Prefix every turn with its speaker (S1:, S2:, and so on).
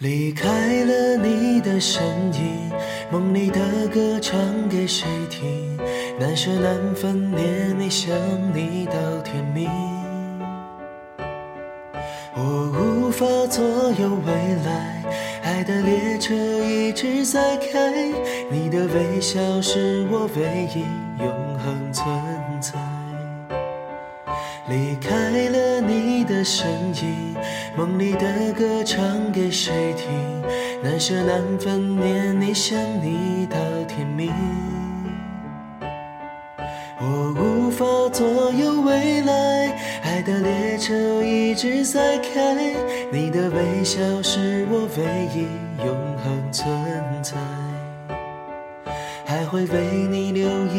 S1: 离开了你的身影，梦里的歌唱给谁听？难舍难分，念你想你到天明。我无法左右未来，爱的列车一直在开，你的微笑是我唯一永恒存在。离开了你的身影，梦里的歌唱给谁听？难舍难分，念你想你到天明。我无法左右未来，爱的列车一直在开，你的微笑是我唯一永恒存在，还会为你留。